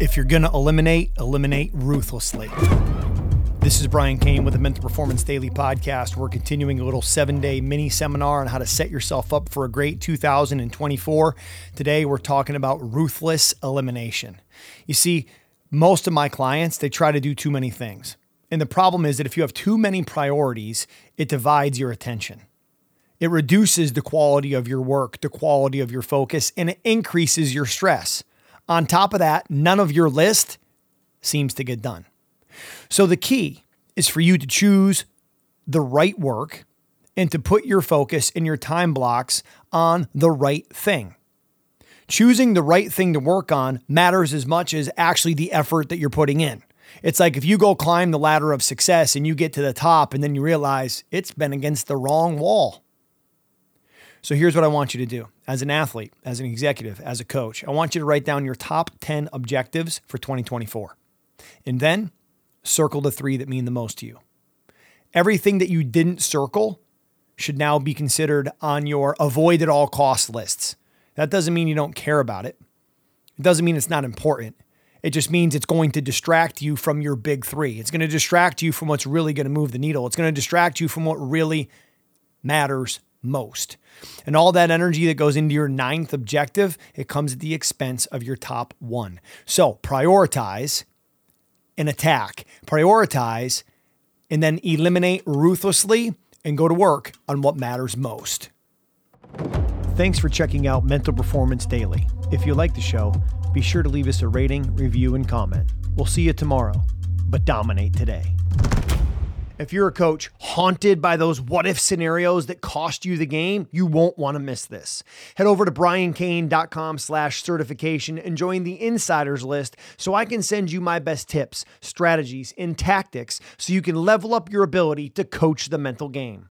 If you're going to eliminate, eliminate ruthlessly. This is Brian Cain with the Mental Performance Daily Podcast. We're continuing a little seven day mini seminar on how to set yourself up for a great 2024. Today, we're talking about ruthless elimination. You see, most of my clients, they try to do too many things. And the problem is that if you have too many priorities, it divides your attention. It reduces the quality of your work, the quality of your focus, and it increases your stress. On top of that, none of your list seems to get done. So the key is for you to choose the right work and to put your focus and your time blocks on the right thing. Choosing the right thing to work on matters as much as actually the effort that you're putting in. It's like if you go climb the ladder of success and you get to the top and then you realize it's been against the wrong wall. So here's what I want you to do as an athlete, as an executive, as a coach. I want you to write down your top 10 objectives for 2024. And then circle the three that mean the most to you. Everything that you didn't circle should now be considered on your avoid at all cost lists. That doesn't mean you don't care about it. It doesn't mean it's not important. It just means it's going to distract you from your big three. It's going to distract you from what's really going to move the needle. It's going to distract you from what really matters most. And all that energy that goes into your ninth objective, it comes at the expense of your top one. So prioritize and attack, prioritize, and then eliminate ruthlessly and go to work on what matters most. Thanks for checking out Mental Performance Daily. If you like the show, be sure to leave us a rating, review, and comment. We'll see you tomorrow, but dominate today. If you're a coach haunted by those what if scenarios that cost you the game, you won't want to miss this. Head over to briancain.com slash certification and join the insiders list so I can send you my best tips, strategies, and tactics so you can level up your ability to coach the mental game.